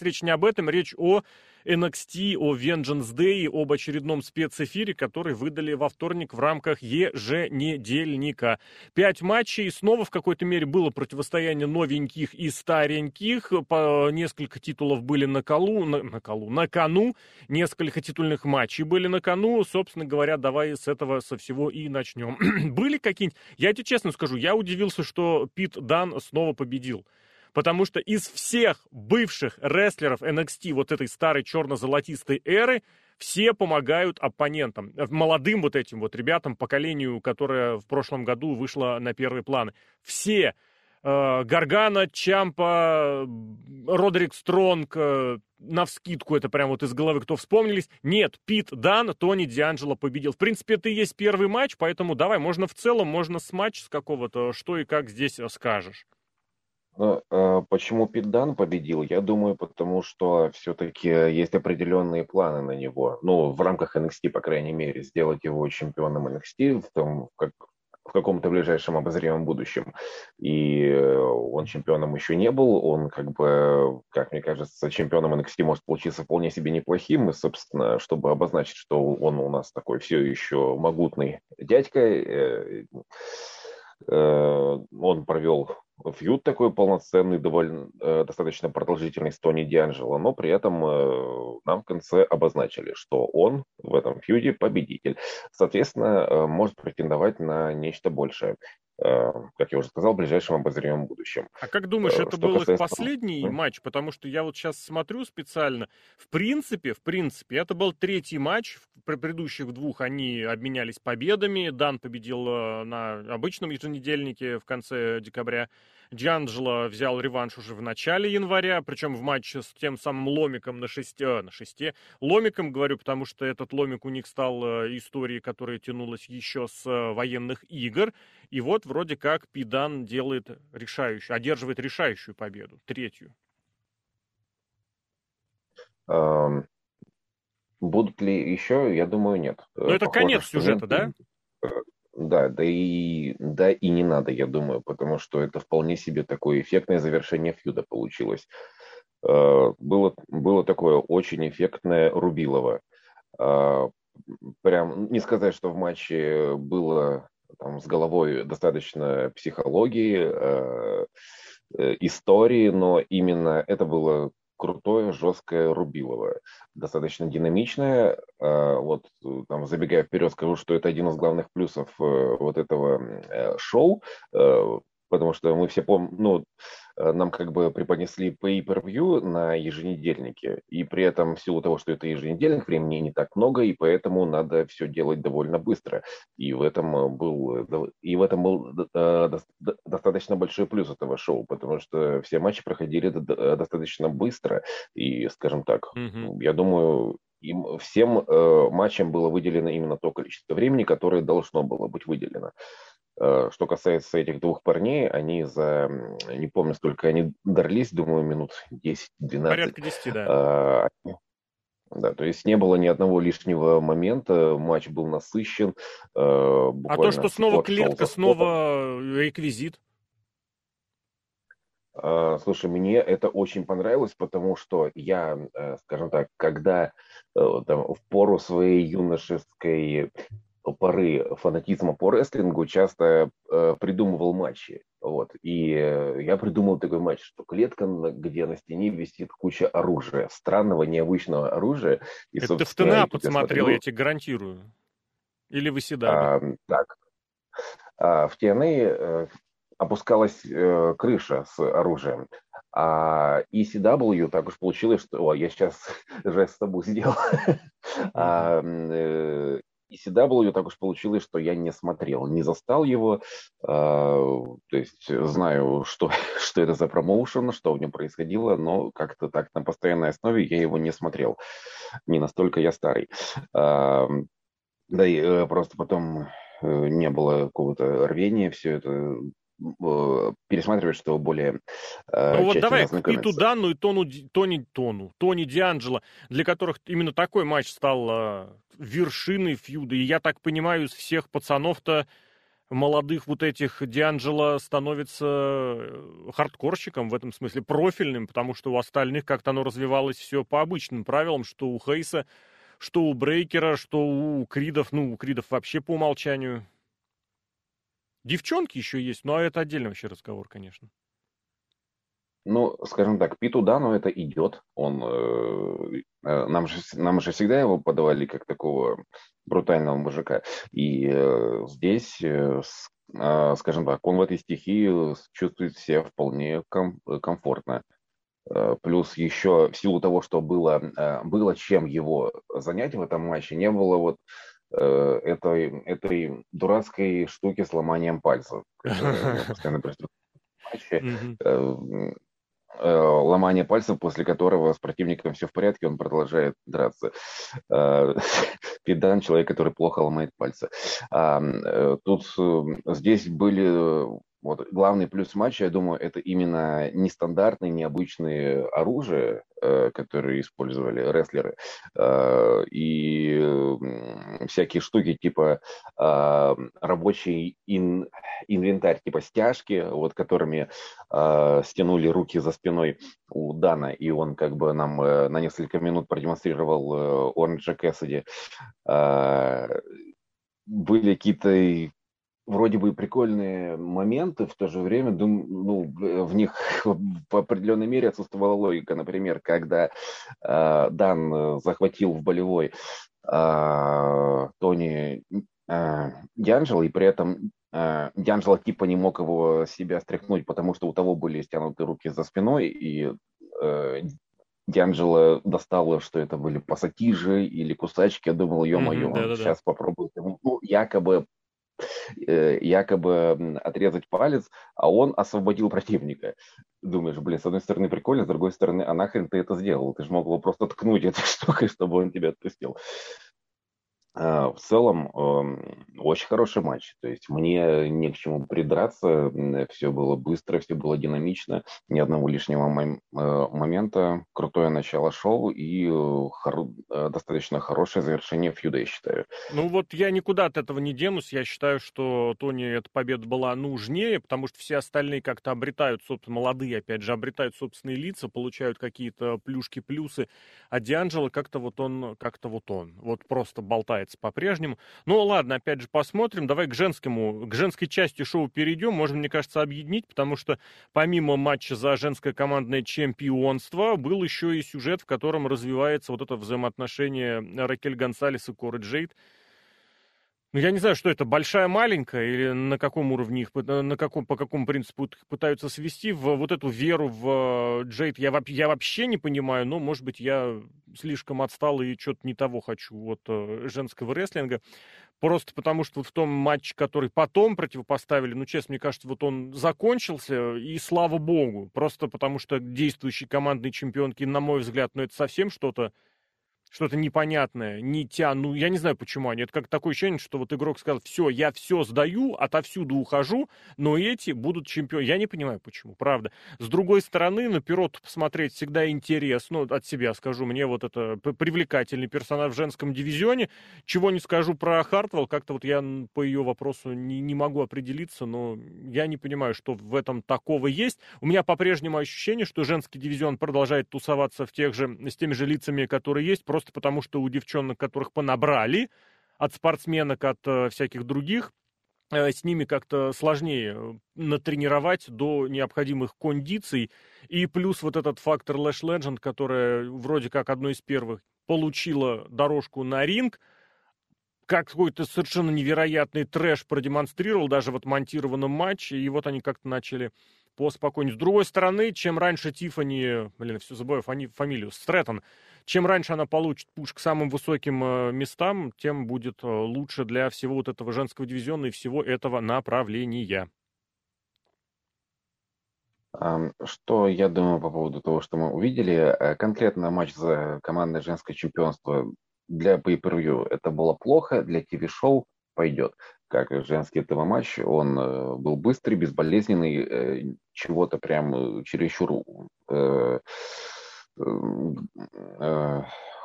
Речь не об этом, речь о NXT, о Vengeance Day, об очередном спецэфире, который выдали во вторник в рамках еженедельника. Пять матчей, снова в какой-то мере было противостояние новеньких и стареньких, по несколько титулов были на колу, на, на колу, на кону, несколько титульных матчей были на кону, собственно говоря, давай с этого, со всего и начнем. были какие-нибудь, я тебе честно скажу, я удивился, что Пит Дан снова победил потому что из всех бывших рестлеров NXT вот этой старой черно-золотистой эры все помогают оппонентам, э, молодым вот этим вот ребятам, поколению, которое в прошлом году вышло на первый план. Все э, Гаргана, Чампа, Родерик Стронг, э, навскидку это прям вот из головы, кто вспомнились. Нет, Пит Дан, Тони Дианджело победил. В принципе, это и есть первый матч, поэтому давай, можно в целом, можно с матч с какого-то, что и как здесь скажешь. Ну, э, почему Питдан победил? Я думаю, потому что все-таки есть определенные планы на него. Ну, в рамках NXT, по крайней мере, сделать его чемпионом NXT в том, как в каком-то ближайшем обозримом будущем. И э, он чемпионом еще не был. Он, как бы, как мне кажется, чемпионом NXT может получиться вполне себе неплохим. И, собственно, чтобы обозначить, что он у нас такой все еще могутный дядька, э, он провел фьюд такой полноценный, довольно э, достаточно продолжительный с Тони Дианджело, но при этом э, нам в конце обозначили, что он в этом фьюде победитель. Соответственно, э, может претендовать на нечто большее. Э, как я уже сказал, в ближайшем обозримом будущем. А как думаешь, э, это что был касается... их последний матч? Потому что я вот сейчас смотрю специально. В принципе, в принципе, это был третий матч. В предыдущих двух они обменялись победами. Дан победил э, на обычном еженедельнике в конце декабря. Джанджело взял реванш уже в начале января, причем в матче с тем самым ломиком на шесте, э, на шесте. Ломиком, говорю, потому что этот ломик у них стал э, историей, которая тянулась еще с э, военных игр. И вот вроде как Пидан делает решающую, одерживает решающую победу, третью. Um, будут ли еще? Я думаю, нет. Но ну, это Похоже, конец сюжета, нет. да? Да, да и, да и не надо, я думаю, потому что это вполне себе такое эффектное завершение фьюда получилось. Э, было, было такое очень эффектное Рубилово. Э, прям, не сказать, что в матче было там, с головой достаточно психологии, э, истории, но именно это было крутое, жесткое Рубилово. Достаточно динамичное. А, вот там, забегая вперед, скажу, что это один из главных плюсов э, вот этого э, шоу, э, потому что мы все помним, ну, э, нам как бы преподнесли pay-per-view на еженедельнике, и при этом в силу того, что это еженедельник, времени не так много, и поэтому надо все делать довольно быстро. И в этом э, был, э, и в этом был достаточно большой плюс этого шоу, потому что все матчи проходили достаточно быстро, и, скажем так, mm-hmm. я думаю, им всем э, матчам было выделено именно то количество времени, которое должно было быть выделено. Э, что касается этих двух парней, они за, не помню, сколько они дрались, думаю, минут 10-12. Порядка 10, да. А, да, то есть не было ни одного лишнего момента, матч был насыщен. Э, а то, что снова клетка, снова реквизит? А, слушай, мне это очень понравилось, потому что я, э, скажем так, когда там, в пору своей юношеской поры фанатизма по рестлингу часто э, придумывал матчи. Вот. И э, я придумал такой матч, что клетка, где на стене висит куча оружия, странного, необычного оружия. И, Это ты в ТНА подсмотрел, я тебе гарантирую. Или вы А, так. А, в ТНА э, опускалась э, крыша с оружием. А ECW так уж получилось, что о, я сейчас жест с тобой сделал. а, э, ECW так уж получилось, что я не смотрел, не застал его, э, то есть знаю, что, что это за промоушен, что в нем происходило, но как-то так на постоянной основе я его не смотрел, не настолько я старый. Э, да и э, просто потом э, не было какого-то рвения все это Э, пересматривать, что более э, Ну вот давай Питу Данну и Тону, Тони, Тону, Тони Дианджело, для которых именно такой матч стал э, вершиной фьюда. И я так понимаю, из всех пацанов-то молодых вот этих Дианджело становится хардкорщиком в этом смысле, профильным, потому что у остальных как-то оно развивалось все по обычным правилам, что у Хейса, что у Брейкера, что у Кридов, ну, у Кридов вообще по умолчанию. Девчонки еще есть, но это отдельный вообще разговор, конечно. Ну, скажем так, Питу Дану это идет. Он, э, э, нам, же, нам же всегда его подавали как такого брутального мужика. И э, здесь, э, э, скажем так, он в этой стихии чувствует себя вполне ком, комфортно. Э, плюс еще в силу того, что было, э, было чем его занять в этом матче, не было вот э, этой, этой дурацкой штуки с ломанием пальцев. Постоянно Э, ломание пальцев, после которого с противником все в порядке, он продолжает драться. Э, Педан – человек, который плохо ломает пальцы. Э, тут здесь были вот главный плюс матча, я думаю, это именно нестандартные, необычные оружия, э, которые использовали рестлеры, э, и всякие штуки типа э, рабочий ин, инвентарь, типа стяжки, вот которыми стянули руки за спиной у Дана, и он как бы нам на несколько минут продемонстрировал Оранжа Кэссиди. Были какие-то вроде бы прикольные моменты, в то же время дум, ну, в них в определенной мере отсутствовала логика. Например, когда э, Дан захватил в болевой э, Тони э, Дианджело, и при этом э, Дианджело типа не мог его себя стряхнуть, потому что у того были стянуты руки за спиной, и э, Дианджело достало, что это были пассатижи или кусачки. Я думал, ё-моё, mm-hmm, сейчас попробую. Ну, якобы якобы отрезать палец, а он освободил противника. Думаешь, блин, с одной стороны прикольно, с другой стороны, а нахрен ты это сделал? Ты же мог его просто ткнуть этой штукой, чтобы он тебя отпустил. А, в целом, очень хороший матч. То есть мне не к чему придраться. Все было быстро, все было динамично. Ни одного лишнего э, момента. Крутое начало шоу и э. Э, достаточно хорошее завершение фьюда, я считаю. Ну вот я никуда от этого не денусь. Я считаю, что Тони эта победа была нужнее, потому что все остальные как-то обретают, собственно, молодые, опять же, обретают собственные лица, получают какие-то плюшки-плюсы. А Дианджело как-то вот он, как-то вот он. Вот просто болтает продолжается по-прежнему. Ну ладно, опять же посмотрим. Давай к женскому, к женской части шоу перейдем. Можно, мне кажется, объединить, потому что помимо матча за женское командное чемпионство был еще и сюжет, в котором развивается вот это взаимоотношение Ракель Гонсалес и Коры Джейд. Ну, я не знаю, что это, большая, маленькая, или на каком уровне их, на каком, по какому принципу пытаются свести, в вот эту веру в э, Джейд я, я вообще не понимаю, но, может быть, я слишком отстал и что-то не того хочу от э, женского рестлинга. Просто потому, что вот в том матче, который потом противопоставили, ну, честно, мне кажется, вот он закончился, и слава богу. Просто потому, что действующие командные чемпионки, на мой взгляд, ну, это совсем что-то что-то непонятное, не тя, ну, я не знаю, почему они. Это как такое ощущение, что вот игрок сказал, все, я все сдаю, отовсюду ухожу, но эти будут чемпионы. Я не понимаю, почему, правда. С другой стороны, на пирот посмотреть всегда интересно, ну, от себя скажу, мне вот это привлекательный персонаж в женском дивизионе. Чего не скажу про Хартвелл, как-то вот я по ее вопросу не, не могу определиться, но я не понимаю, что в этом такого есть. У меня по-прежнему ощущение, что женский дивизион продолжает тусоваться в тех же, с теми же лицами, которые есть, просто просто потому, что у девчонок, которых понабрали, от спортсменок, от э, всяких других, э, с ними как-то сложнее э, натренировать до необходимых кондиций. И плюс вот этот фактор Lash Legend, которая вроде как одной из первых получила дорожку на ринг, как какой-то совершенно невероятный трэш продемонстрировал даже в отмонтированном матче, и вот они как-то начали поспокойнее. С другой стороны, чем раньше Тифани, блин, все забываю фами, фамилию, Стрэттон, чем раньше она получит пуш к самым высоким э, местам, тем будет э, лучше для всего вот этого женского дивизиона и всего этого направления. Что я думаю по поводу того, что мы увидели? Э, конкретно матч за командное женское чемпионство для pay это было плохо, для ТВ-шоу пойдет. Как женский ТВ-матч, он был быстрый, безболезненный, чего-то прям чересчур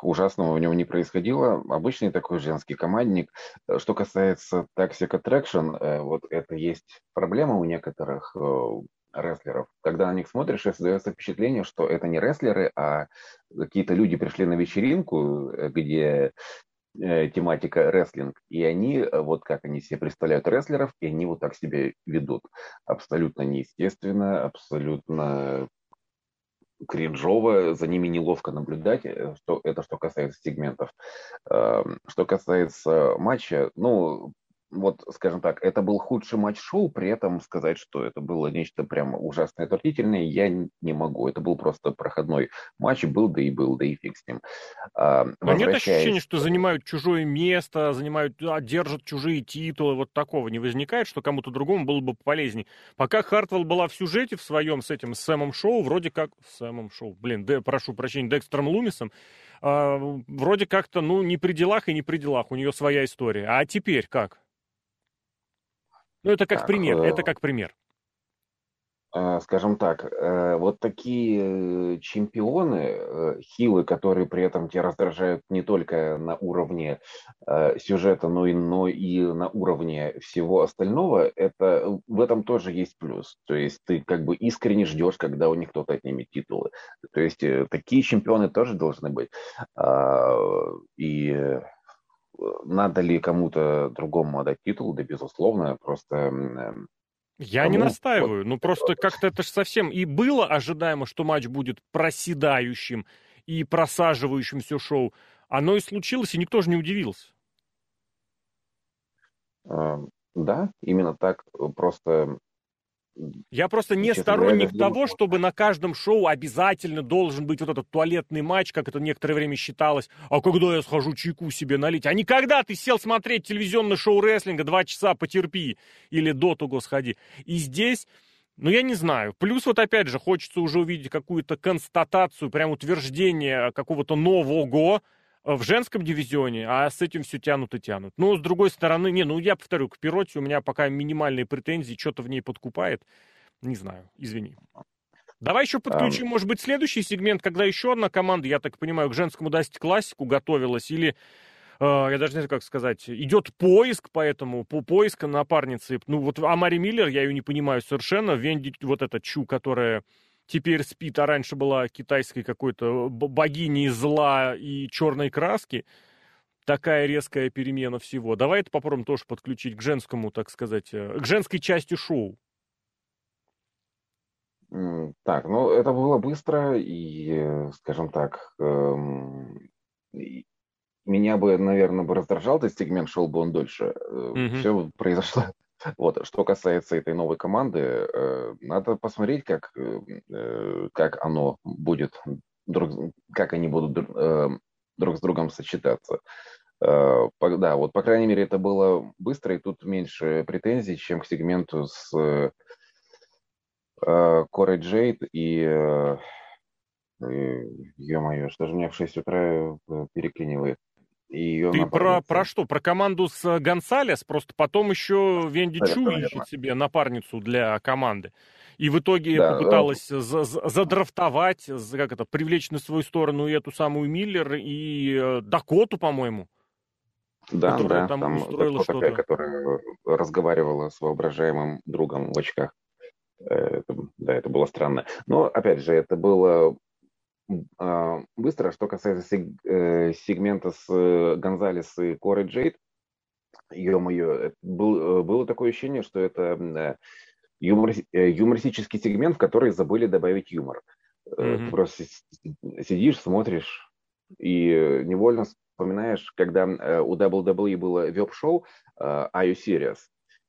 ужасного у него не происходило. Обычный такой женский командник. Что касается Toxic Attraction, вот это есть проблема у некоторых рестлеров. Когда на них смотришь, создается впечатление, что это не рестлеры, а какие-то люди пришли на вечеринку, где э, тематика рестлинг, и они, э, вот как они себе представляют рестлеров, и они вот так себя ведут. Абсолютно неестественно, абсолютно кринжово, за ними неловко наблюдать, э, что, это что касается сегментов. Эм, что касается матча, ну, вот, скажем так, это был худший матч шоу, при этом сказать, что это было нечто прямо ужасное, отвратительное, я не могу. Это был просто проходной матч, был да и был, да и фиг с ним. А, Но возвращаясь... нет ощущения, что занимают чужое место, занимают, а, держат чужие титулы, вот такого не возникает, что кому-то другому было бы полезнее. Пока Хартвелл была в сюжете в своем с этим Сэмом Шоу, вроде как... Сэмом Шоу, блин, де, прошу прощения, Декстером Лумисом, э, вроде как-то, ну, не при делах и не при делах, у нее своя история. А теперь как? Ну, это как так, пример, это э, как пример. Э, скажем так, э, вот такие чемпионы, хилы, которые при этом тебя раздражают не только на уровне сюжета, но и, но и на уровне всего остального, это в этом тоже есть плюс. То есть ты как бы искренне ждешь, когда у них кто-то отнимет титулы. То есть такие чемпионы тоже должны быть. А, и надо ли кому-то другому отдать титул, да, безусловно, просто... Эм, Я кому... не настаиваю, ну просто как-то это же совсем... И было ожидаемо, что матч будет проседающим и просаживающим все шоу. Оно и случилось, и никто же не удивился. Эм, да, именно так. Просто я просто не Честно сторонник говоря, того, чтобы на каждом шоу обязательно должен быть вот этот туалетный матч, как это некоторое время считалось. А когда я схожу чайку себе налить? А не когда ты сел смотреть телевизионное шоу рестлинга, два часа потерпи или до того сходи. И здесь ну, я не знаю. Плюс вот опять же хочется уже увидеть какую-то констатацию, прям утверждение какого-то нового в женском дивизионе, а с этим все тянут и тянут. Но, с другой стороны, не, ну, я повторю, к Пироте у меня пока минимальные претензии, что-то в ней подкупает. Не знаю, извини. Давай еще подключим, um... может быть, следующий сегмент, когда еще одна команда, я так понимаю, к женскому Дасти классику готовилась, или, э, я даже не знаю, как сказать, идет поиск, поэтому, по поиску напарницы. Ну, вот Амари Миллер, я ее не понимаю совершенно, Венди, вот эта Чу, которая теперь спит, а раньше была китайской какой-то богиней зла и черной краски. Такая резкая перемена всего. Давай это попробуем тоже подключить к женскому, так сказать, э, к женской части шоу. Так, ну это было быстро и, э, скажем так, эм, меня бы, наверное, бы раздражал этот сегмент, шел бы он дольше. Э, Все произошло вот, что касается этой новой команды, э, надо посмотреть, как, э, как оно будет, друг, как они будут э, друг с другом сочетаться. Да, вот, по крайней мере, это было быстро, и тут меньше претензий, чем к сегменту с Корой Джейд и, ё-моё, что же меня в 6 утра переклинивает? И ее Ты про, про что? Про команду с э, Гонсалес? Просто потом еще Венди да, Чу ищет себе напарницу для команды. И в итоге да, попыталась да. задрафтовать, как это, привлечь на свою сторону и эту самую Миллер, и э, Дакоту, по-моему. Да, да, там, там устроила что-то. Такая, которая разговаривала с воображаемым другом в очках. Э, это, да, это было странно. Но, опять же, это было быстро, что касается сег, э, сегмента с э, Гонзалес и Корой Джейд, ё-моё, был, э, было такое ощущение, что это юмор, юмористический сегмент, в который забыли добавить юмор. Mm-hmm. Просто сидишь, смотришь и невольно вспоминаешь, когда у WWE было веб-шоу Are You Serious?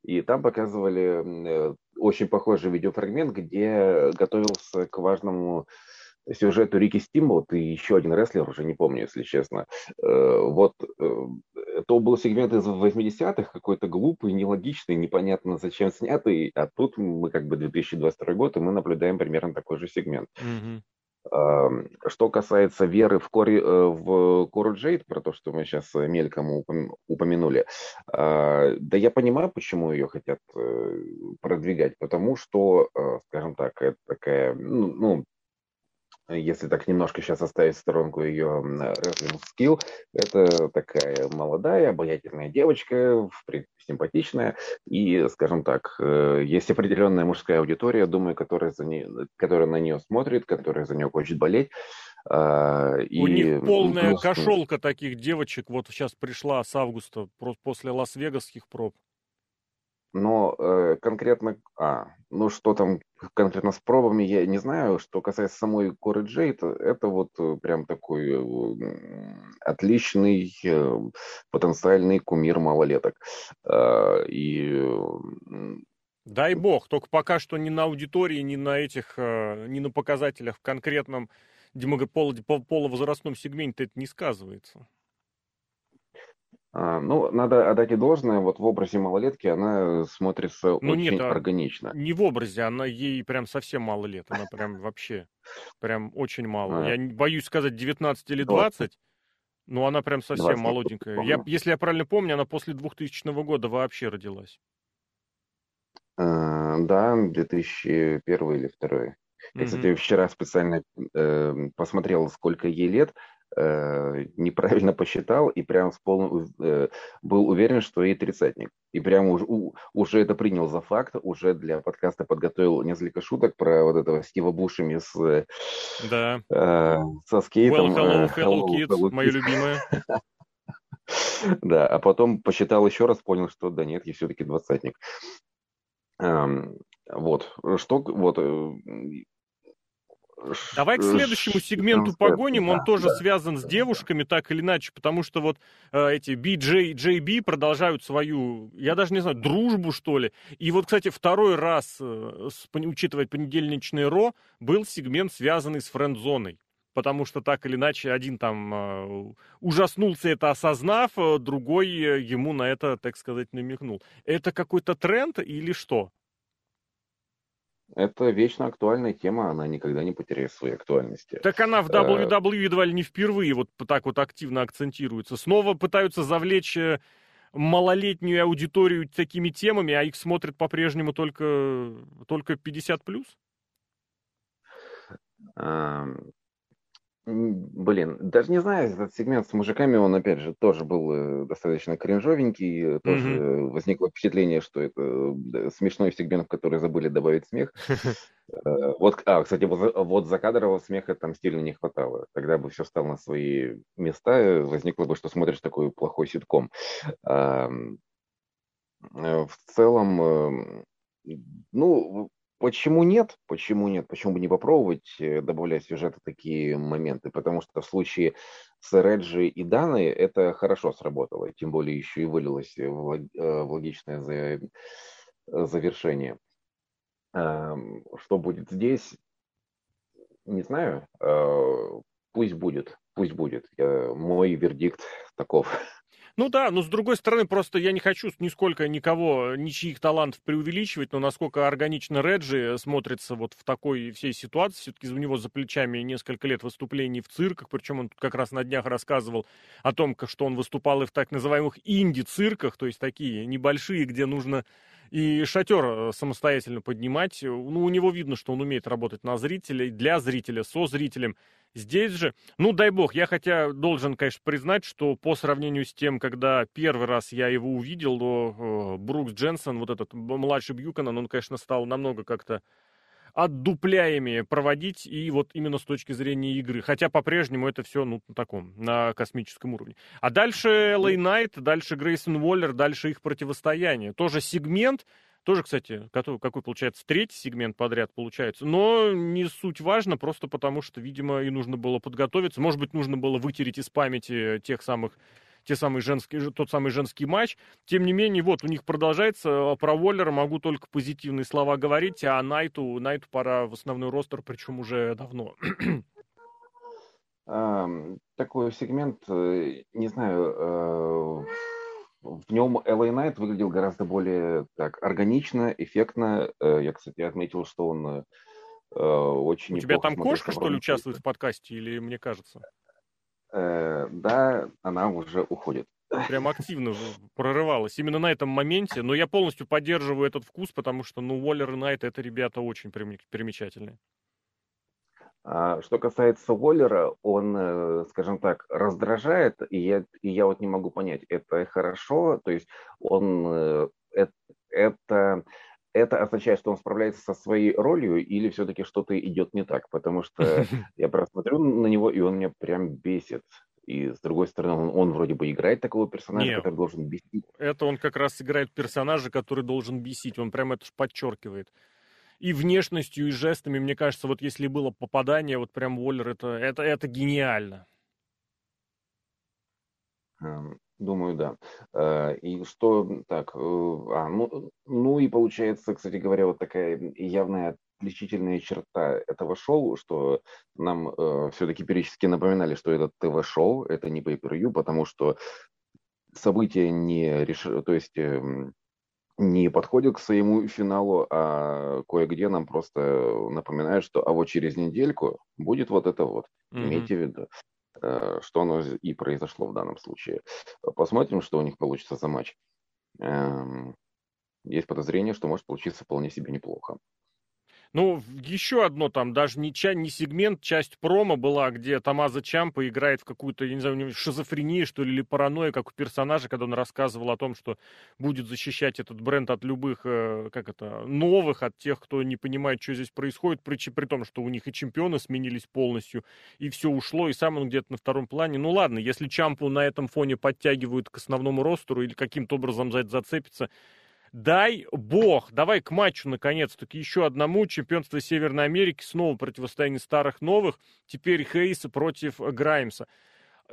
И там показывали очень похожий видеофрагмент, где готовился к важному сюжету Рики Стимбот и еще один рестлер, уже не помню, если честно. Э, вот э, это был сегмент из 80-х, какой-то глупый, нелогичный, непонятно зачем снятый, а тут мы как бы 2022 год, и мы наблюдаем примерно такой же сегмент. Mm-hmm. Что касается веры в, Кори, э, в Кору Джейд, про то, что мы сейчас мельком упомянули, да я понимаю, почему ее хотят продвигать, потому что, скажем так, это такая, ну, ну если так немножко сейчас оставить в сторонку ее wrestling скилл, это такая молодая, обаятельная девочка, в принципе, симпатичная, и, скажем так, э, есть определенная мужская аудитория, думаю, которая, за ней, которая на нее смотрит, которая за нее хочет болеть. А, и... У них полная плюс... кошелка таких девочек, вот сейчас пришла с августа, после Лас-Вегасских проб. Но э, конкретно, а, ну что там конкретно с пробами, я не знаю. Что касается самой Коры Джейд, это вот э, прям такой э, отличный э, потенциальный кумир малолеток. Э, и Дай бог, только пока что ни на аудитории, ни на этих, э, ни на показателях в конкретном половозрастном сегменте это не сказывается. А, ну, надо отдать и должное, вот в образе малолетки она смотрится ну, очень нет, а органично. Не в образе, она ей прям совсем мало лет, она прям вообще, прям очень мало. А. Я боюсь сказать 19 или 20, но она прям совсем молоденькая. Я, если я правильно помню, она после 2000 года вообще родилась. А, да, 2001 или 2002. Я, кстати, вчера специально э, посмотрел, сколько ей лет, неправильно посчитал и прям с полным, э, был уверен, что ей тридцатник. И прям уж, у, уже это принял за факт, уже для подкаста подготовил несколько шуток про вот этого Стива Бушеми с, да. э, со скейтом. Well, hello, э, hello, hello kids, hello, мои любимые. Да, а потом посчитал еще раз, понял, что да нет, я все-таки двадцатник. Вот, что, вот, э, Давай к следующему сегменту погоним. Он тоже связан с девушками, так или иначе, потому что вот э, эти BJ, JB продолжают свою, я даже не знаю, дружбу, что ли. И вот, кстати, второй раз, э, с, учитывая понедельничный Ро, был сегмент, связанный с френд-зоной. Потому что так или иначе один там э, ужаснулся это осознав, э, другой э, ему на это, так сказать, намекнул. Это какой-то тренд или что? Это вечно актуальная тема, она никогда не потеряет своей актуальности. Так она в WWE едва ли не впервые вот так вот активно акцентируется. Снова пытаются завлечь э, малолетнюю аудиторию такими темами, а их смотрят по-прежнему только, только 50+. Блин, даже не знаю, этот сегмент с мужиками, он, опять же, тоже был э, достаточно кринжовенький, тоже mm-hmm. возникло впечатление, что это смешной сегмент, в который забыли добавить смех. Э, вот, а, кстати, вот, вот закадрового смеха там стильно не хватало. Тогда бы все стало на свои места, возникло бы, что смотришь такой плохой ситком. В целом, эм, ну, Почему нет? Почему нет? Почему бы не попробовать э, добавлять сюжеты такие моменты? Потому что в случае с Реджи и Даной это хорошо сработало, тем более еще и вылилось в э, логичное завершение. Что будет здесь? Не знаю. Э, пусть будет. Пусть будет. Мой вердикт таков. Ну да, но с другой стороны, просто я не хочу нисколько никого, ничьих талантов преувеличивать, но насколько органично Реджи смотрится вот в такой всей ситуации, все-таки у него за плечами несколько лет выступлений в цирках, причем он тут как раз на днях рассказывал о том, что он выступал и в так называемых инди-цирках, то есть такие небольшие, где нужно и шатер э, самостоятельно поднимать. Ну, у него видно, что он умеет работать на зрителей, для зрителя, со зрителем. Здесь же, ну дай бог, я хотя должен, конечно, признать, что по сравнению с тем, когда первый раз я его увидел, то э, Брукс Дженсон, вот этот младший Бьюканан, он, конечно, стал намного как-то отдупляемее проводить и вот именно с точки зрения игры. Хотя по-прежнему это все ну, на таком, на космическом уровне. А дальше Лей Найт, дальше Грейсон Уоллер, дальше их противостояние. Тоже сегмент, тоже, кстати, какой, какой получается третий сегмент подряд получается. Но не суть важно, просто потому что, видимо, и нужно было подготовиться. Может быть, нужно было вытереть из памяти тех самых те самые женские, тот самый женский матч. Тем не менее, вот у них продолжается. А про Воллера могу только позитивные слова говорить, а Найту, Найту пора в основной ростер, причем уже давно. Такой сегмент, э, не знаю, э, в нем LA Knight выглядел гораздо более так органично, эффектно. Э, я, кстати, отметил, что он очень У тебя там кошка, что ли, участвует в подкасте, или мне кажется? Э, да, она уже уходит. Прям активно прорывалась именно на этом моменте. Но я полностью поддерживаю этот вкус, потому что, ну, Уоллер и Найт это ребята очень примечательные. А что касается Уоллера, он, э, скажем так, раздражает, и я, и я вот не могу понять, это хорошо, то есть он, э, это, это, это означает, что он справляется со своей ролью, или все-таки что-то идет не так, потому что я просто смотрю на него, и он меня прям бесит. И с другой стороны, он, он вроде бы играет такого персонажа, Нет, который должен бесить. Это он как раз играет персонажа, который должен бесить. Он прям это подчеркивает и внешностью, и жестами. Мне кажется, вот если было попадание, вот прям Уоллер, это, это, это гениально. Эм, думаю, да. Э, и что так, э, а, ну, ну и получается, кстати говоря, вот такая явная отличительная черта этого шоу, что нам э, все-таки периодически напоминали, что это ТВ-шоу, это не pay-per-view, потому что события не решили, то есть э, не подходит к своему финалу, а кое-где нам просто напоминают, что а вот через недельку будет вот это вот. Mm-hmm. Имейте в виду, что оно и произошло в данном случае. Посмотрим, что у них получится за матч. Эм, есть подозрение, что может получиться вполне себе неплохо. Ну, еще одно там, даже не, ча, не сегмент, часть промо была, где Тамаза Чампа играет в какую-то, я не знаю, шизофрению, что ли, или паранойю, как у персонажа, когда он рассказывал о том, что будет защищать этот бренд от любых, э, как это, новых, от тех, кто не понимает, что здесь происходит, при, при том, что у них и чемпионы сменились полностью, и все ушло, и сам он где-то на втором плане. Ну ладно, если Чампу на этом фоне подтягивают к основному ростеру или каким-то образом за это зацепится, Дай бог, давай к матчу наконец-таки еще одному. Чемпионство Северной Америки, снова противостояние старых новых. Теперь Хейса против Граймса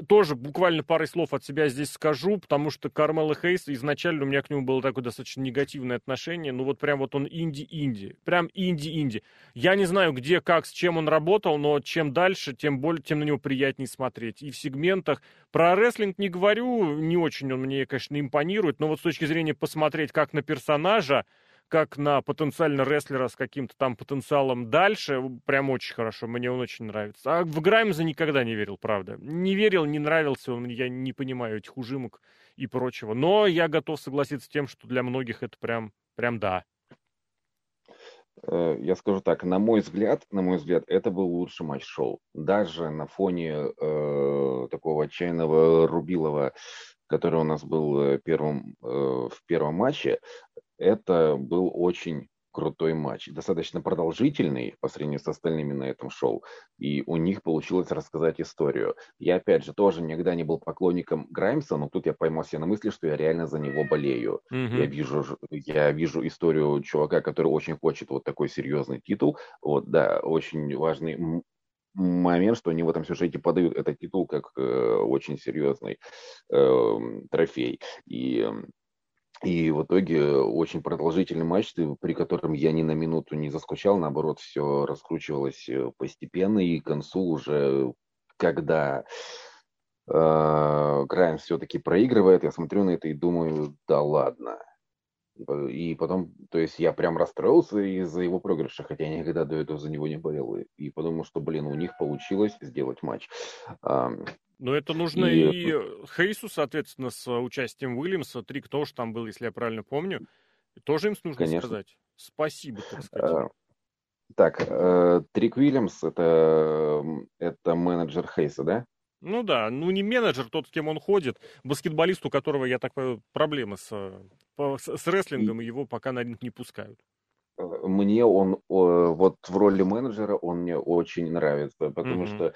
тоже буквально парой слов от себя здесь скажу, потому что Кармела Хейс, изначально у меня к нему было такое достаточно негативное отношение, ну вот прям вот он инди-инди, прям инди-инди. Я не знаю, где, как, с чем он работал, но чем дальше, тем более, тем на него приятнее смотреть. И в сегментах, про рестлинг не говорю, не очень он мне, конечно, импонирует, но вот с точки зрения посмотреть как на персонажа, как на потенциально рестлера с каким-то там потенциалом дальше, прям очень хорошо, мне он очень нравится. А в Граймза никогда не верил, правда. Не верил, не нравился он, я не понимаю этих ужимок и прочего. Но я готов согласиться с тем, что для многих это прям, прям да. Э, я скажу так, на мой взгляд, на мой взгляд, это был лучший матч шоу. Даже на фоне э, такого отчаянного Рубилова, который у нас был э, первым, э, в первом матче, это был очень крутой матч, достаточно продолжительный по сравнению с остальными на этом шоу, и у них получилось рассказать историю. Я, опять же, тоже никогда не был поклонником Граймса, но тут я поймал себя на мысли, что я реально за него болею. Mm-hmm. Я, вижу, я вижу историю чувака, который очень хочет вот такой серьезный титул. Вот, да, очень важный момент, что они в этом сюжете подают этот титул как э, очень серьезный э, трофей. И и в итоге очень продолжительный матч, при котором я ни на минуту не заскучал, наоборот, все раскручивалось э, постепенно, и к концу уже, когда э, Грайм все-таки проигрывает, я смотрю на это и думаю, да ладно. И потом, то есть я прям расстроился из-за его проигрыша, хотя я никогда до этого за него не болел. И подумал, что, блин, у них получилось сделать матч. Но это нужно и... и Хейсу, соответственно, с участием Уильямса. Трик тоже там был, если я правильно помню. Тоже им нужно Конечно. сказать. Спасибо, так сказать. А, так, э, Трик Уильямс это, это менеджер Хейса, да? Ну да, ну не менеджер, тот, с кем он ходит, баскетболист, у которого, я так понимаю, проблемы с, с, с рестлингом, и его пока на ринг не пускают мне он вот в роли менеджера он мне очень нравится, потому mm-hmm. что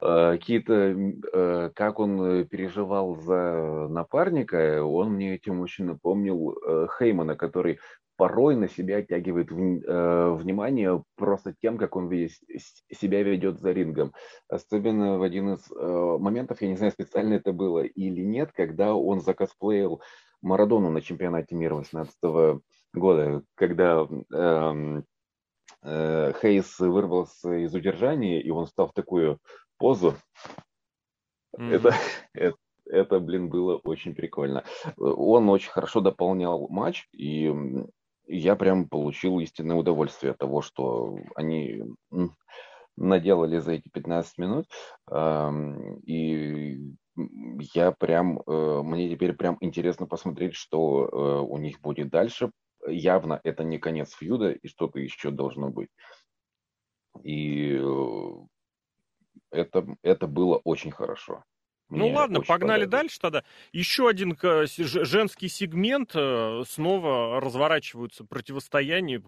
э, какие-то, э, как он переживал за напарника, он мне этим очень напомнил э, Хеймана, который порой на себя оттягивает в, э, внимание просто тем, как он весь, себя ведет за рингом. Особенно в один из э, моментов, я не знаю, специально это было или нет, когда он закосплеил Марадону на чемпионате мира 18 года, когда эм, э, Хейс вырвался из удержания, и он стал в такую позу. Mm-hmm. Это, это, это, блин, было очень прикольно. Он очень хорошо дополнял матч, и я прям получил истинное удовольствие от того, что они наделали за эти 15 минут. Эм, и я прям, э, мне теперь прям интересно посмотреть, что э, у них будет дальше, явно это не конец фьюда, и что-то еще должно быть. И э, это, это было очень хорошо. Ну Мне ладно, погнали дальше тогда. Еще один женский сегмент. Э, снова разворачиваются противостояния,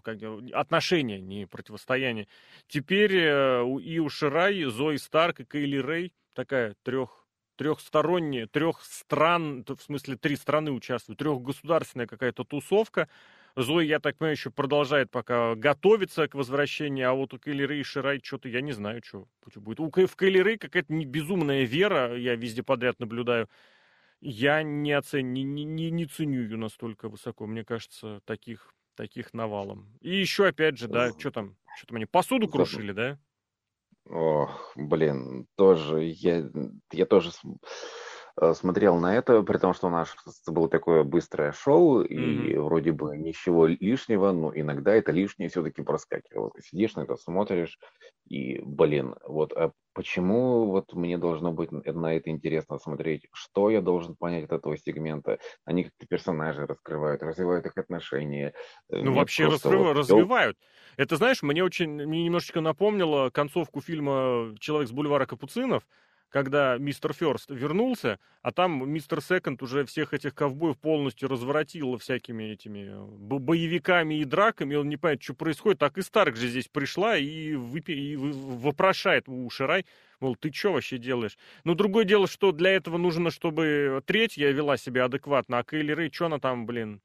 отношения, не противостояние. Теперь э, и у Ширай, Зои Старк и Кейли Рэй такая трех трехсторонняя, трех стран, в смысле три страны участвуют, трехгосударственная какая-то тусовка. Зои, я так понимаю, еще продолжает пока готовиться к возвращению, а вот у Келли Рэй и Ширай что-то, я не знаю, что будет. У, в Келли Рэй какая-то безумная вера, я везде подряд наблюдаю. Я не, оцен... не, не, не ценю ее настолько высоко. Мне кажется, таких, таких навалом. И еще, опять же, да, что там, что там они посуду крушили, да? Ох, блин, тоже, я, я тоже смотрел на это, при том, что у нас было такое быстрое шоу, и mm-hmm. вроде бы ничего лишнего, но иногда это лишнее все-таки проскакивало. Ты сидишь на это, смотришь, и, блин, вот а почему вот мне должно быть на это интересно смотреть? Что я должен понять от этого сегмента? Они как-то персонажи раскрывают, развивают их отношения. Э, ну, мне вообще раскрыв... вот... развивают. Это, знаешь, мне очень, мне немножечко напомнило концовку фильма «Человек с бульвара Капуцинов», когда мистер Ферст вернулся, а там мистер Секонд уже всех этих ковбоев полностью разворотил всякими этими э, боевиками и драками, он не понимает, что происходит, так и Старк же здесь пришла и, выпи... и вопрошает у Ширай, мол, ты что вообще делаешь? Но другое дело, что для этого нужно, чтобы третья вела себя адекватно, а Кейли Рэй, что она там, блин,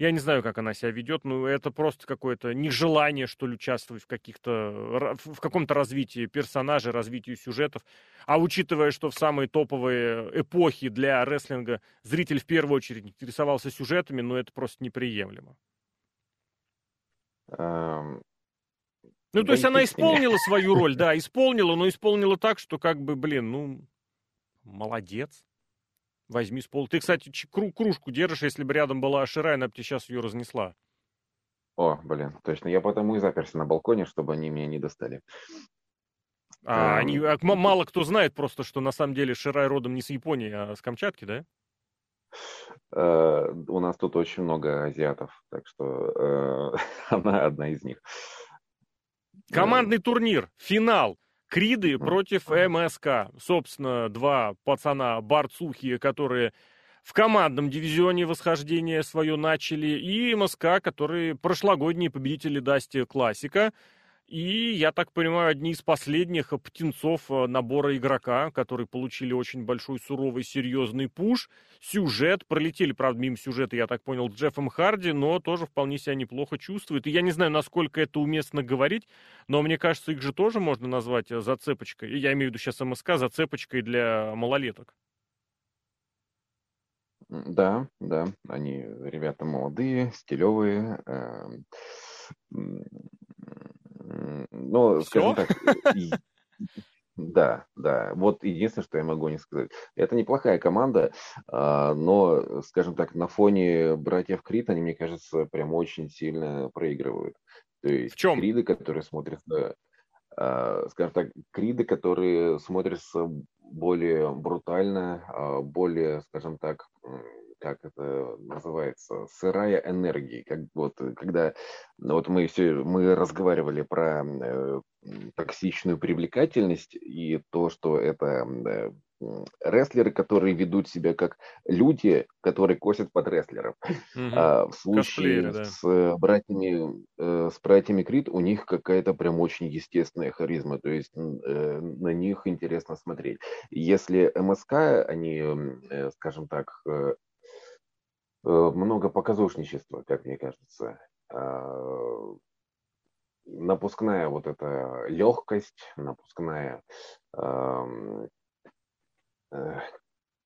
я не знаю, как она себя ведет, но это просто какое-то нежелание, что ли, участвовать в каких-то, в каком-то развитии персонажей, развитии сюжетов. А учитывая, что в самые топовые эпохи для рестлинга зритель в первую очередь интересовался сюжетами, ну это просто неприемлемо. Um... Ну, то есть она исполнила свою роль, да, исполнила, но исполнила так, что как бы, блин, ну, молодец. Возьми с пола. Ты, кстати, кру кружку держишь, если бы рядом была Ашира, она бы тебе сейчас ее разнесла. О, блин, точно. Я потому и заперся на балконе, чтобы они меня не достали. А, эм... они, а, мало кто знает просто, что на самом деле Ширай родом не с Японии, а с Камчатки, да? Uh, у нас тут очень много азиатов, так что uh, она одна из них. Командный турнир, финал. Криды против МСК. Собственно, два пацана борцухи, которые в командном дивизионе восхождения свое начали, и МСК, которые прошлогодние победители Дасти Классика. И, я так понимаю, одни из последних птенцов э, набора игрока, которые получили очень большой, суровый, серьезный пуш. Сюжет, пролетели, правда, мимо сюжета, я так понял, Джеффом Харди, но тоже вполне себя неплохо чувствует. И я не знаю, насколько это уместно говорить, но мне кажется, их же тоже можно назвать э, зацепочкой. Я имею в виду сейчас МСК, зацепочкой для малолеток. Да, да, они ребята молодые, стилевые, эм, ну, скажем так, да, да. Вот единственное, что я могу не сказать. Это неплохая команда, а, но, скажем так, на фоне братьев Крит они, мне кажется, прям очень сильно проигрывают. То есть В чем? Криды, которые смотрятся, а, скажем так, Криды, которые смотрятся более брутально, а, более, скажем так, как это называется, сырая энергия. Как вот, когда ну, вот мы все, мы разговаривали про э, токсичную привлекательность и то, что это э, рестлеры, которые ведут себя как люди, которые косят под рестлеров. Угу. А в случае да. с братьями э, с братьями Крид у них какая-то прям очень естественная харизма, то есть э, на них интересно смотреть. Если МСК, они, э, скажем так, э, Э, много показушничества, как мне кажется. А, напускная вот эта легкость, напускная э,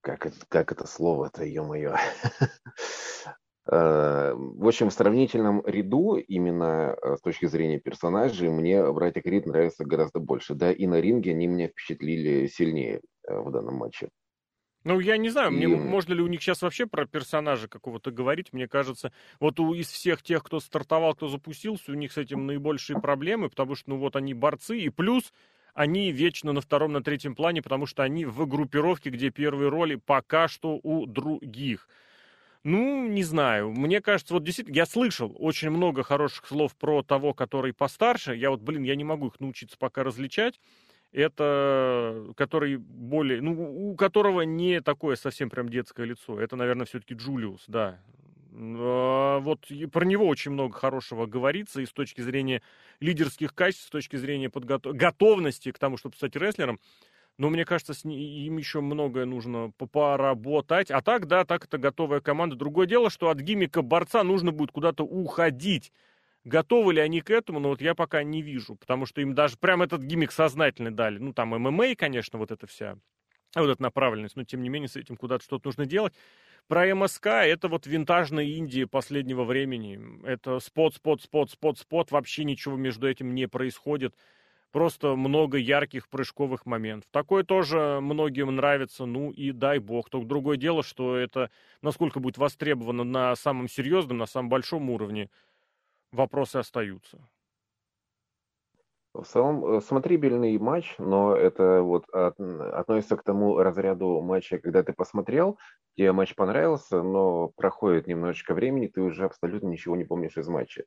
как это, как это слово-то, ё-моё. Э, в общем, в сравнительном ряду, именно с точки зрения персонажей, мне братья Крид нравятся гораздо больше. Да, и на ринге они меня впечатлили сильнее в данном матче. Ну, я не знаю, мне, можно ли у них сейчас вообще про персонажа какого-то говорить. Мне кажется, вот у, из всех тех, кто стартовал, кто запустился, у них с этим наибольшие проблемы, потому что, ну, вот они борцы, и плюс они вечно на втором, на третьем плане, потому что они в группировке, где первые роли пока что у других. Ну, не знаю. Мне кажется, вот действительно, я слышал очень много хороших слов про того, который постарше. Я вот, блин, я не могу их научиться пока различать. Это который более, ну, у которого не такое совсем прям детское лицо. Это, наверное, все-таки Джулиус, да. А, вот про него очень много хорошего говорится и с точки зрения лидерских качеств, с точки зрения подготов... готовности к тому, чтобы стать рестлером. Но мне кажется, с им еще многое нужно поработать. А так, да, так это готовая команда. Другое дело, что от гимика борца нужно будет куда-то уходить. Готовы ли они к этому, но вот я пока не вижу, потому что им даже прям этот гимик сознательно дали. Ну, там ММА, конечно, вот эта вся, вот эта направленность, но тем не менее с этим куда-то что-то нужно делать. Про МСК это вот винтажная Индия последнего времени. Это спот, спот, спот, спот, спот. Вообще ничего между этим не происходит. Просто много ярких прыжковых моментов. Такое тоже многим нравится, ну и дай бог. Только другое дело, что это насколько будет востребовано на самом серьезном, на самом большом уровне, вопросы остаются. В целом, э, смотрибельный матч, но это вот от, относится к тому разряду матча, когда ты посмотрел, тебе матч понравился, но проходит немножечко времени, ты уже абсолютно ничего не помнишь из матча.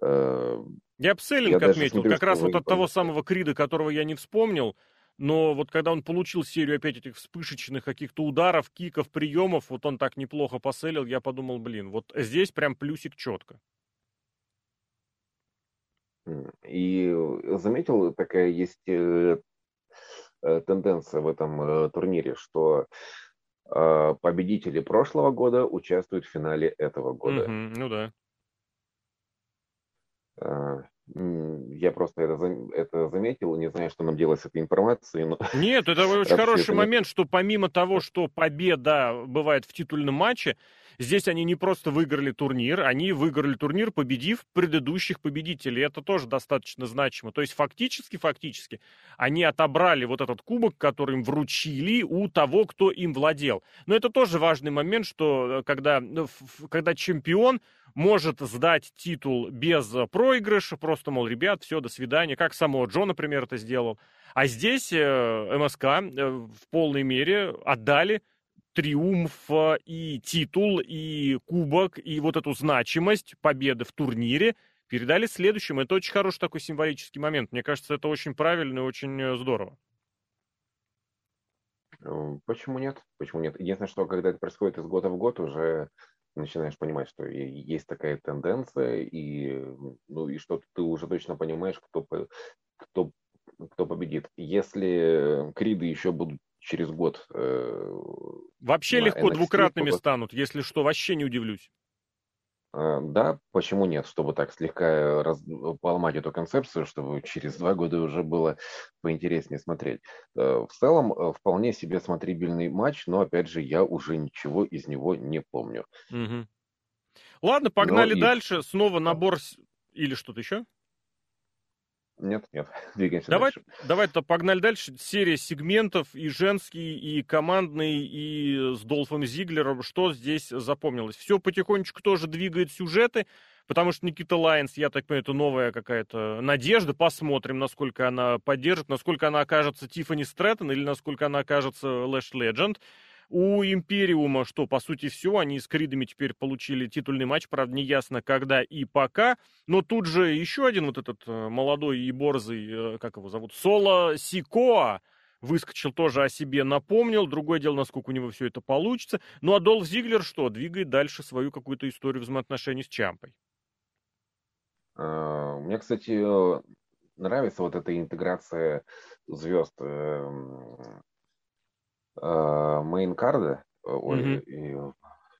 Э, я Пселлинг отметил, смотрю, как раз вот от того самого Крида, которого я не вспомнил, но вот когда он получил серию опять этих вспышечных каких-то ударов, киков, приемов, вот он так неплохо поселил, я подумал, блин, вот здесь прям плюсик четко. И заметил, такая есть э, э, тенденция в этом турнире, что победители прошлого года участвуют в финале этого года. Mm-hmm, ну да. А, я просто это, это заметил, не знаю, что нам делать с этой информацией. Но... Нет, это очень хороший момент, что помимо того, что победа бывает в титульном матче, здесь они не просто выиграли турнир, они выиграли турнир, победив предыдущих победителей. Это тоже достаточно значимо. То есть фактически, фактически, они отобрали вот этот кубок, который им вручили у того, кто им владел. Но это тоже важный момент, что э, когда, ну, когда чемпион может сдать титул без проигрыша, просто, мол, ребят, все, до свидания, как само Джо, например, это сделал. А здесь э, МСК э, в полной мере отдали триумф и титул, и кубок, и вот эту значимость победы в турнире передали следующим. Это очень хороший такой символический момент. Мне кажется, это очень правильно и очень э, здорово. Почему нет? Почему нет? Единственное, что когда это происходит из года в год, уже начинаешь понимать, что есть такая тенденция, и, ну, и что ты уже точно понимаешь, кто, кто, кто победит. Если Криды еще будут через год... Э, Вообще легко NXT, двукратными то... станут, если что, вообще не удивлюсь. А, да, почему нет, чтобы так слегка раз... поломать эту концепцию, чтобы через два года уже было поинтереснее смотреть. Э, в целом, э, вполне себе смотрибельный матч, но, опять же, я уже ничего из него не помню. Угу. Ладно, погнали но дальше. И... Снова набор или что-то еще? Нет, нет, двигаемся давай, дальше. Давай-то погнали дальше. Серия сегментов и женский, и командный, и с Долфом Зиглером. Что здесь запомнилось? Все потихонечку тоже двигает сюжеты, потому что Никкита Лайонс, я так понимаю, это новая какая-то надежда. Посмотрим, насколько она поддержит, насколько она окажется Тиффани Стрэттон или насколько она окажется Лэш Легенд. У Империума, что, по сути, все, они с Кридами теперь получили титульный матч, правда, не ясно, когда и пока, но тут же еще один вот этот э, молодой и борзый, э, как его зовут, Соло Сикоа, выскочил тоже о себе, напомнил. Другое дело, насколько у него все это получится. Ну а Долф Зиглер что? Двигает дальше свою какую-то историю взаимоотношений с Чампой. А, мне, кстати, нравится вот эта интеграция звезд эм, мейнкарда, mm-hmm.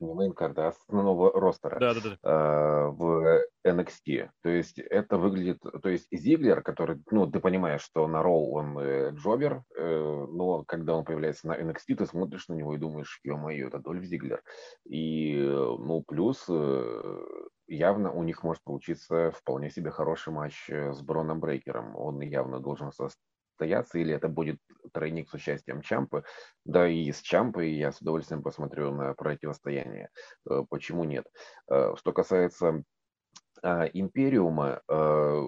не мейнкарда, а основного ростера да, да, да. в NXT. То есть это выглядит, то есть Зиглер, который, ну, ты понимаешь, что на ролл он э, джобер, э, но когда он появляется на NXT, ты смотришь на него и думаешь, ё-моё, это Дольф Зиглер. И, ну, плюс э, явно у них может получиться вполне себе хороший матч с Броном Брейкером. Он явно должен состояться, или это будет тройник с участием Чампы. Да и с Чампой я с удовольствием посмотрю на противостояние. Э, почему нет? Э, что касается а, Империума, э,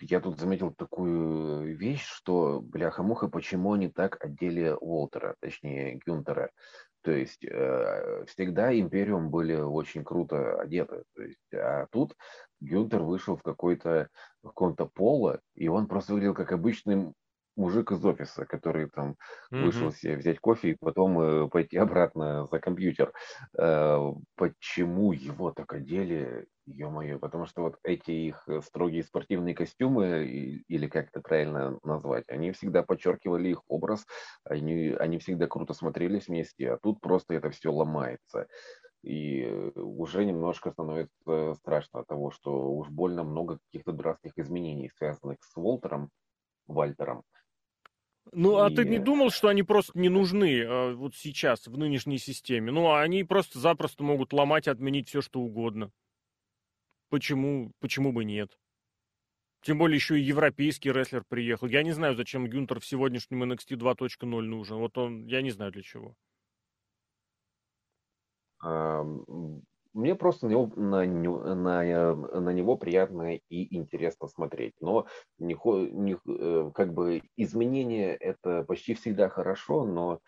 я тут заметил такую вещь, что, бляха-муха, почему они так одели Уолтера, точнее Гюнтера. То есть э, всегда Империум были очень круто одеты. То есть, а тут Гюнтер вышел в какой-то в каком-то поло, и он просто выглядел как обычный мужик из офиса, который там mm-hmm. вышел себе взять кофе и потом э, пойти обратно за компьютер. Э, почему его так одели? Ё-моё, потому что вот эти их строгие спортивные костюмы, или как это правильно назвать, они всегда подчеркивали их образ, они, они всегда круто смотрелись вместе, а тут просто это все ломается. И уже немножко становится страшно от того, что уж больно много каких-то дурацких изменений, связанных с Волтером, Вальтером, ну, а ты не думал, что они просто не нужны э, вот сейчас, в нынешней системе? Ну, а они просто-запросто могут ломать, отменить все, что угодно. Почему, почему бы нет? Тем более еще и европейский рестлер приехал. Я не знаю, зачем Гюнтер в сегодняшнем NXT 2.0 нужен. Вот он, я не знаю для чего мне просто на него, на, на, на него приятно и интересно смотреть. Но не, не, э, как бы изменения это почти всегда хорошо, но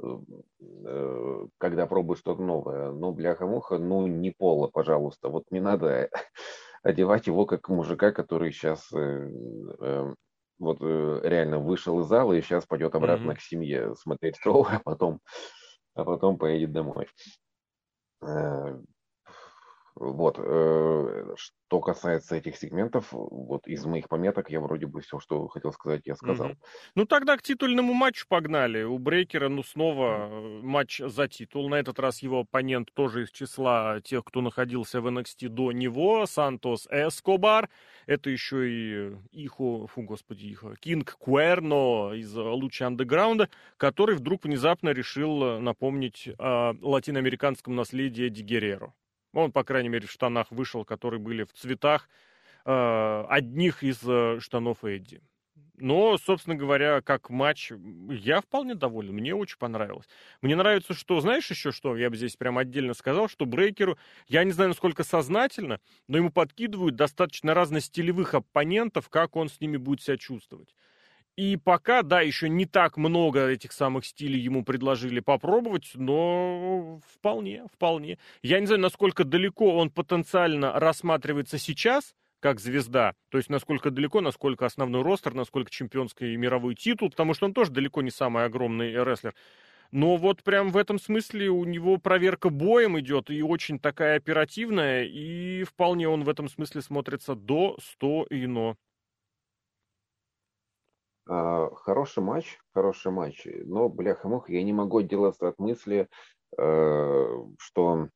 э, э, когда пробуешь что-то новое, ну, бляха-муха, ну, не пола, пожалуйста. Вот не надо одевать его как мужика, который сейчас вот реально вышел из зала и сейчас пойдет обратно mm-hmm. к семье смотреть шоу, а потом, а потом поедет домой. Вот. Э, что касается этих сегментов, вот из моих пометок я вроде бы все, что хотел сказать, я сказал. Угу. Ну тогда к титульному матчу погнали. У Брейкера, ну снова э, матч за титул. На этот раз его оппонент тоже из числа тех, кто находился в NXT до него. Сантос Эскобар. Это еще и Ихо, фу, господи, Ихо, Кинг Куэрно из Луча Андеграунда, который вдруг внезапно решил напомнить о латиноамериканском наследии Ди Герреро. Он, по крайней мере, в штанах вышел, которые были в цветах э, одних из э, штанов Эдди. Но, собственно говоря, как матч, я вполне доволен. Мне очень понравилось. Мне нравится, что, знаешь еще что, я бы здесь прям отдельно сказал, что Брейкеру, я не знаю, насколько сознательно, но ему подкидывают достаточно разностилевых оппонентов, как он с ними будет себя чувствовать. И пока, да, еще не так много этих самых стилей ему предложили попробовать, но вполне, вполне. Я не знаю, насколько далеко он потенциально рассматривается сейчас, как звезда, то есть насколько далеко, насколько основной ростер, насколько чемпионский и мировой титул, потому что он тоже далеко не самый огромный рестлер. Но вот прям в этом смысле у него проверка боем идет, и очень такая оперативная, и вполне он в этом смысле смотрится до 100 и но. А, хороший матч, хороший матч. Но, бляха-муха, я не могу отделаться от мысли, э, что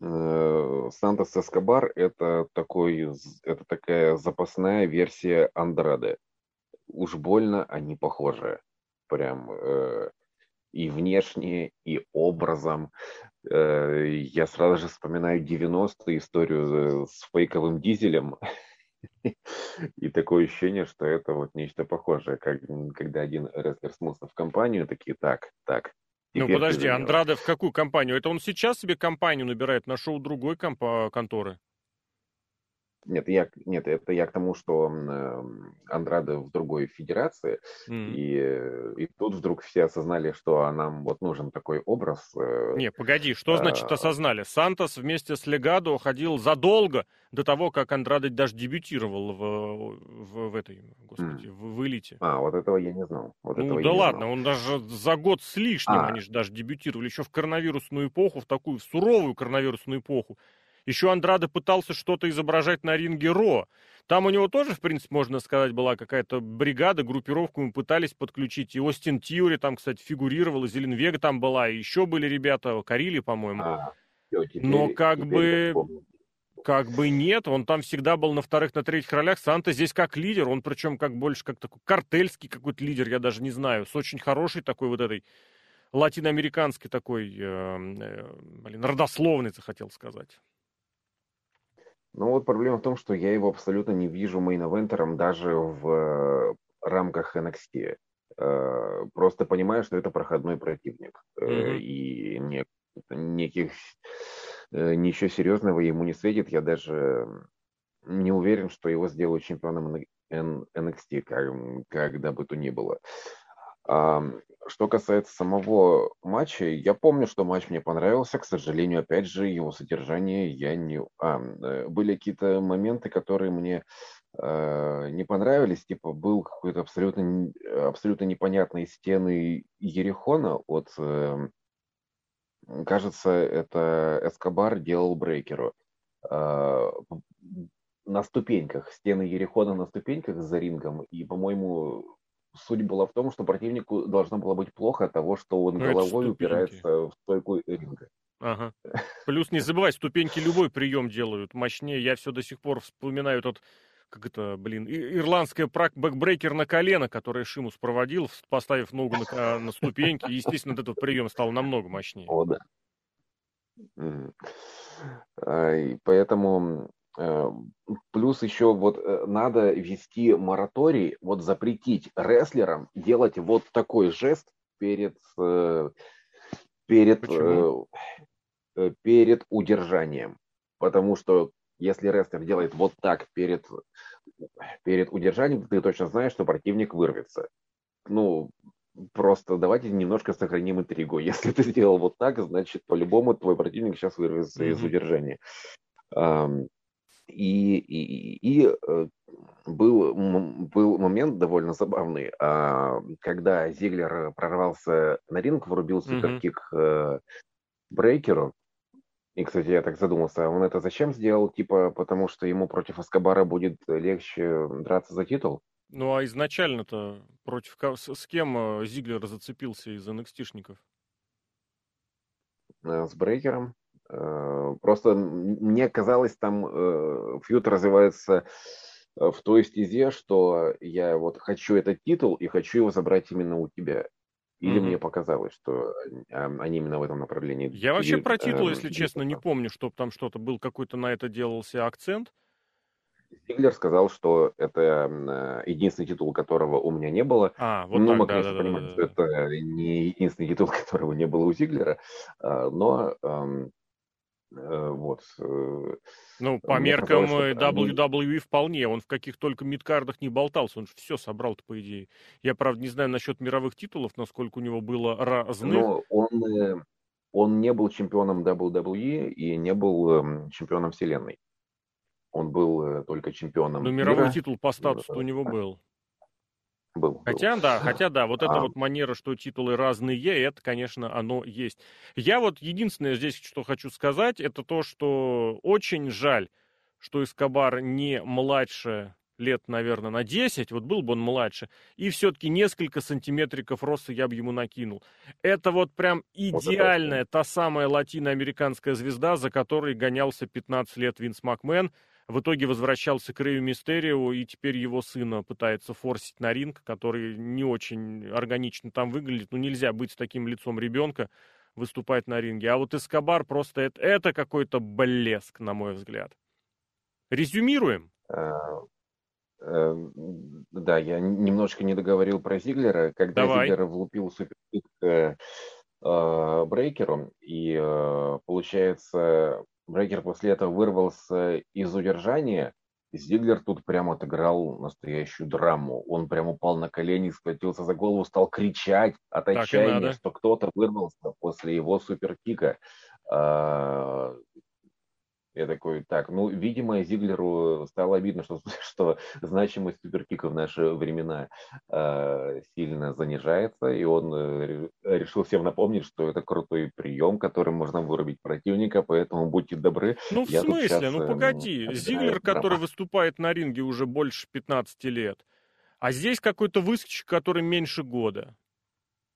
э, Сантос Эскобар это такой, это такая запасная версия Андрады. Уж больно они похожи. Прям э, и внешне, и образом. Я сразу же вспоминаю 90-ю историю с фейковым дизелем. И такое ощущение, что это вот нечто похожее, как, когда один рестлер смылся в компанию, такие, так, так. Ну подожди, Андраде в какую компанию? Это он сейчас себе компанию набирает, нашел другой комп- конторы? Нет, я, нет, это я к тому, что э, Андрада в другой федерации, mm. и, и тут вдруг все осознали, что нам вот нужен такой образ. Э, Не, погоди, что значит а, осознали? Сантос вместе с Легадо ходил задолго до того, как Андрада даже дебютировал в, в, в этой, господи, mm. в, в элите. А, вот этого я не знал. Вот ну да ладно, знал. он даже за год с лишним, а. они же даже дебютировали, еще в коронавирусную эпоху, в такую суровую коронавирусную эпоху. Еще Андрада пытался что-то изображать на ринге Ро. Там у него тоже, в принципе, можно сказать, была какая-то бригада, группировку мы пытались подключить. И Остин Тьюри там, кстати, фигурировал, и Зеленвега там была, и еще были ребята, Карили, по-моему. А, теперь, Но как бы... Как бы нет, он там всегда был на вторых, на третьих ролях. Санта здесь как лидер, он причем как больше как такой картельский какой-то лидер, я даже не знаю, с очень хорошей такой вот этой латиноамериканской такой, э, э, блин, родословной, захотел сказать. Ну вот проблема в том, что я его абсолютно не вижу мейн-эвентером даже в э, рамках NXT. Э, просто понимаю, что это проходной противник. Mm-hmm. И не, неких ничего серьезного ему не светит. Я даже не уверен, что его сделают чемпионом NXT, как, когда бы то ни было. Что касается самого матча, я помню, что матч мне понравился. К сожалению, опять же, его содержание я не... А, были какие-то моменты, которые мне э, не понравились. Типа был какой-то абсолютно, абсолютно непонятные стены Ерехона от... Э, кажется, это Эскобар делал брейкеру. Э, на ступеньках, стены Иерихона на ступеньках за рингом. И, по-моему, суть была в том, что противнику должно было быть плохо от того, что он ну, головой упирается в стойку ринга. Ага. Плюс не забывай, ступеньки любой прием делают мощнее. Я все до сих пор вспоминаю тот, как это, блин, ирландская backbreaker на колено, который Шимус проводил, поставив ногу на, на ступеньки. И, естественно, этот прием стал намного мощнее. О, да. И поэтому плюс еще вот э, надо вести мораторий, вот запретить рестлерам делать вот такой жест перед, э, перед, Почему? перед удержанием. Потому что если рестлер делает вот так перед, перед удержанием, ты точно знаешь, что противник вырвется. Ну, просто давайте немножко сохраним интригу. Если ты сделал вот так, значит, по-любому твой противник сейчас вырвется mm-hmm. из удержания. И, и, и э, был, был момент довольно забавный, а, когда Зиглер прорвался на ринг, врубил суперкик mm-hmm. Брейкеру. И, кстати, я так задумался, он это зачем сделал? Типа, потому что ему против Аскабара будет легче драться за титул? Ну, а изначально-то против с кем э, Зиглер зацепился из NXT-шников? С Брейкером. Э, просто мне казалось, там э, фьюд развивается э, в той стезе, что я вот хочу этот титул и хочу его забрать именно у тебя. Или mm-hmm. мне показалось, что они именно в этом направлении. Я вообще про титул, если честно, не помню, чтобы там что-то был какой-то на это делался акцент. Зиглер сказал, что это единственный титул, которого у меня не было. А, вот ну, так, мы, конечно, да, понимаем, да, да, что это не единственный титул, которого не было у Зиглера, но Э, вот. Э, ну, по меркам WWE они... вполне. Он в каких только мидкардах не болтался. Он же все собрал-то, по идее. Я, правда, не знаю насчет мировых титулов, насколько у него было разных. Но он, э, он не был чемпионом WWE и не был эм, чемпионом вселенной. Он был только чемпионом Но мировой титул по статусу у него был был. Хотя, был. да, хотя, да, вот а... эта вот манера, что титулы разные, это, конечно, оно есть. Я вот единственное здесь, что хочу сказать, это то, что очень жаль, что Эскобар не младше лет, наверное, на 10, вот был бы он младше, и все-таки несколько сантиметриков роста я бы ему накинул. Это вот прям идеальная, вот та самая латиноамериканская звезда, за которой гонялся 15 лет Винс Макмен, в итоге возвращался к Рэю Мистерио, и теперь его сына пытается форсить на ринг, который не очень органично там выглядит. Ну, нельзя быть с таким лицом ребенка, выступать на ринге. А вот Эскобар просто это, это какой-то блеск, на мой взгляд. Резюмируем. Э, э, да, я немножко не договорил про Зиглера. Когда Давай. Зиглер влупил суперкик э, Брейкеру, и получается Брейкер после этого вырвался из удержания. Зиглер тут прямо отыграл настоящую драму. Он прямо упал на колени, схватился за голову, стал кричать от отчаяния, что кто-то вырвался после его суперкика. Я такой, так, ну, видимо, Зиглеру стало обидно, что, что значимость суперкика в наши времена э, сильно занижается, и он э, решил всем напомнить, что это крутой прием, которым можно вырубить противника, поэтому будьте добры. Ну, в Я смысле? Сейчас, ну, погоди. Э, Зиглер, который выступает на ринге уже больше 15 лет, а здесь какой-то выскочек, который меньше года.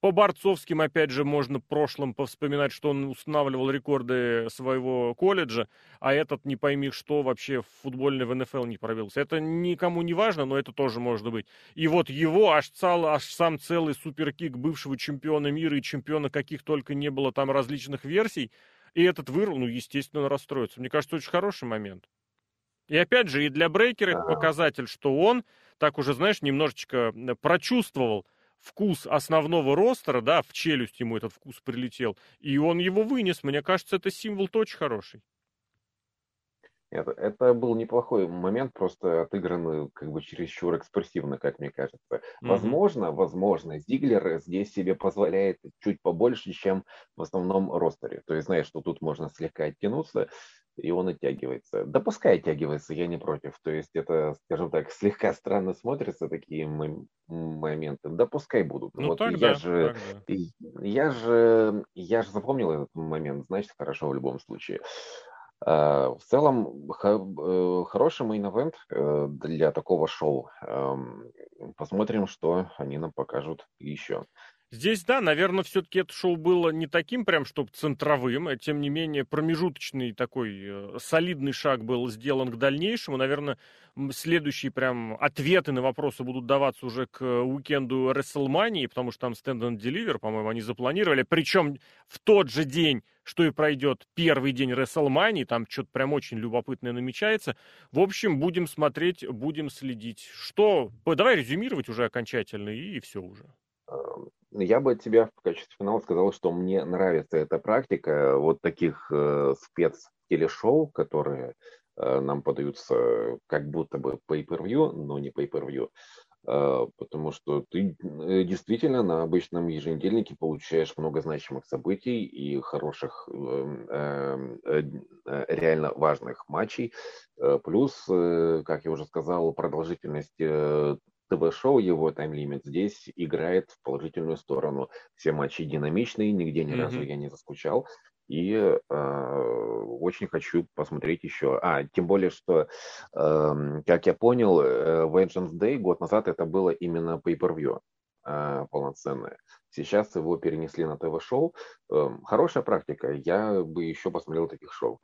По борцовским, опять же, можно прошлым повспоминать, что он устанавливал рекорды своего колледжа, а этот, не пойми что, вообще в футбольный в НФЛ не пробился. Это никому не важно, но это тоже может быть. И вот его аж, цел, аж сам целый суперкик бывшего чемпиона мира и чемпиона каких только не было там различных версий, и этот вырвал, ну, естественно, расстроится. Мне кажется, очень хороший момент. И опять же, и для Брейкера это показатель, что он, так уже, знаешь, немножечко прочувствовал – вкус основного ростера, да, в челюсть ему этот вкус прилетел, и он его вынес. Мне кажется, это символ очень хороший. Это, это был неплохой момент, просто отыгранный как бы чересчур экспрессивно, как мне кажется. Mm-hmm. Возможно, возможно, Зиглер здесь себе позволяет чуть побольше, чем в основном ростере. То есть, знаешь, что тут можно слегка оттянуться, и он оттягивается. Да пускай оттягивается, я не против. То есть это, скажем так, слегка странно смотрятся такие моменты. Да пускай будут. Ну, вот тогда, я же, тогда. я же, я же запомнил этот момент, значит, хорошо в любом случае. А, в целом, э, хороший мейн-эвент для такого шоу. Посмотрим, что они нам покажут еще. Здесь, да, наверное, все-таки это шоу было не таким прям, чтобы центровым, а тем не менее промежуточный такой э, солидный шаг был сделан к дальнейшему. Наверное, следующие прям ответы на вопросы будут даваться уже к уикенду WrestleMania, потому что там Stand and Deliver, по-моему, они запланировали. Причем в тот же день, что и пройдет первый день WrestleMania, там что-то прям очень любопытное намечается. В общем, будем смотреть, будем следить. Что? Давай резюмировать уже окончательно, и все уже. Я бы от тебя в качестве финала сказал, что мне нравится эта практика вот таких э, спец-телешоу, которые э, нам подаются как будто бы pay-per-view, но не pay-per-view, э, потому что ты э, действительно на обычном еженедельнике получаешь много значимых событий и хороших, эм, эм, э, э, реально важных матчей, э, плюс, э, как я уже сказал, продолжительность э, ТВ-шоу, его тайм-лимит здесь играет в положительную сторону. Все матчи динамичные, нигде ни mm-hmm. разу я не заскучал. И э, очень хочу посмотреть еще. А, тем более, что, э, как я понял, э, Vengeance Day год назад это было именно pay-per-view э, полноценное. Сейчас его перенесли на ТВ-шоу. Э, хорошая практика. Я бы еще посмотрел таких шоу.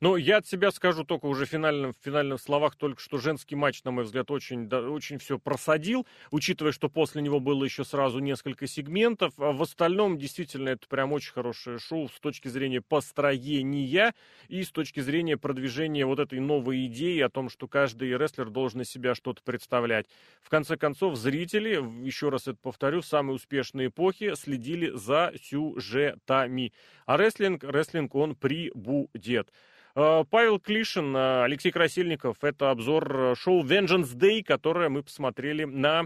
Но я от себя скажу только уже финальным, в финальных словах только, что женский матч, на мой взгляд, очень, да, очень все просадил, учитывая, что после него было еще сразу несколько сегментов. А в остальном, действительно, это прям очень хорошее шоу с точки зрения построения и с точки зрения продвижения вот этой новой идеи о том, что каждый рестлер должен из себя что-то представлять. В конце концов, зрители, еще раз это повторю, самые успешные эпохи следили за сюжетами. А рестлинг, рестлинг он прибудет. Э, Павел Клишин, э, Алексей Красильников. Это обзор э, шоу Vengeance Day, которое мы посмотрели на,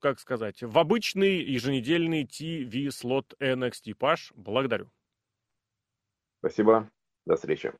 как сказать, в обычный еженедельный TV-слот NXT. Паш, благодарю. Спасибо. До встречи.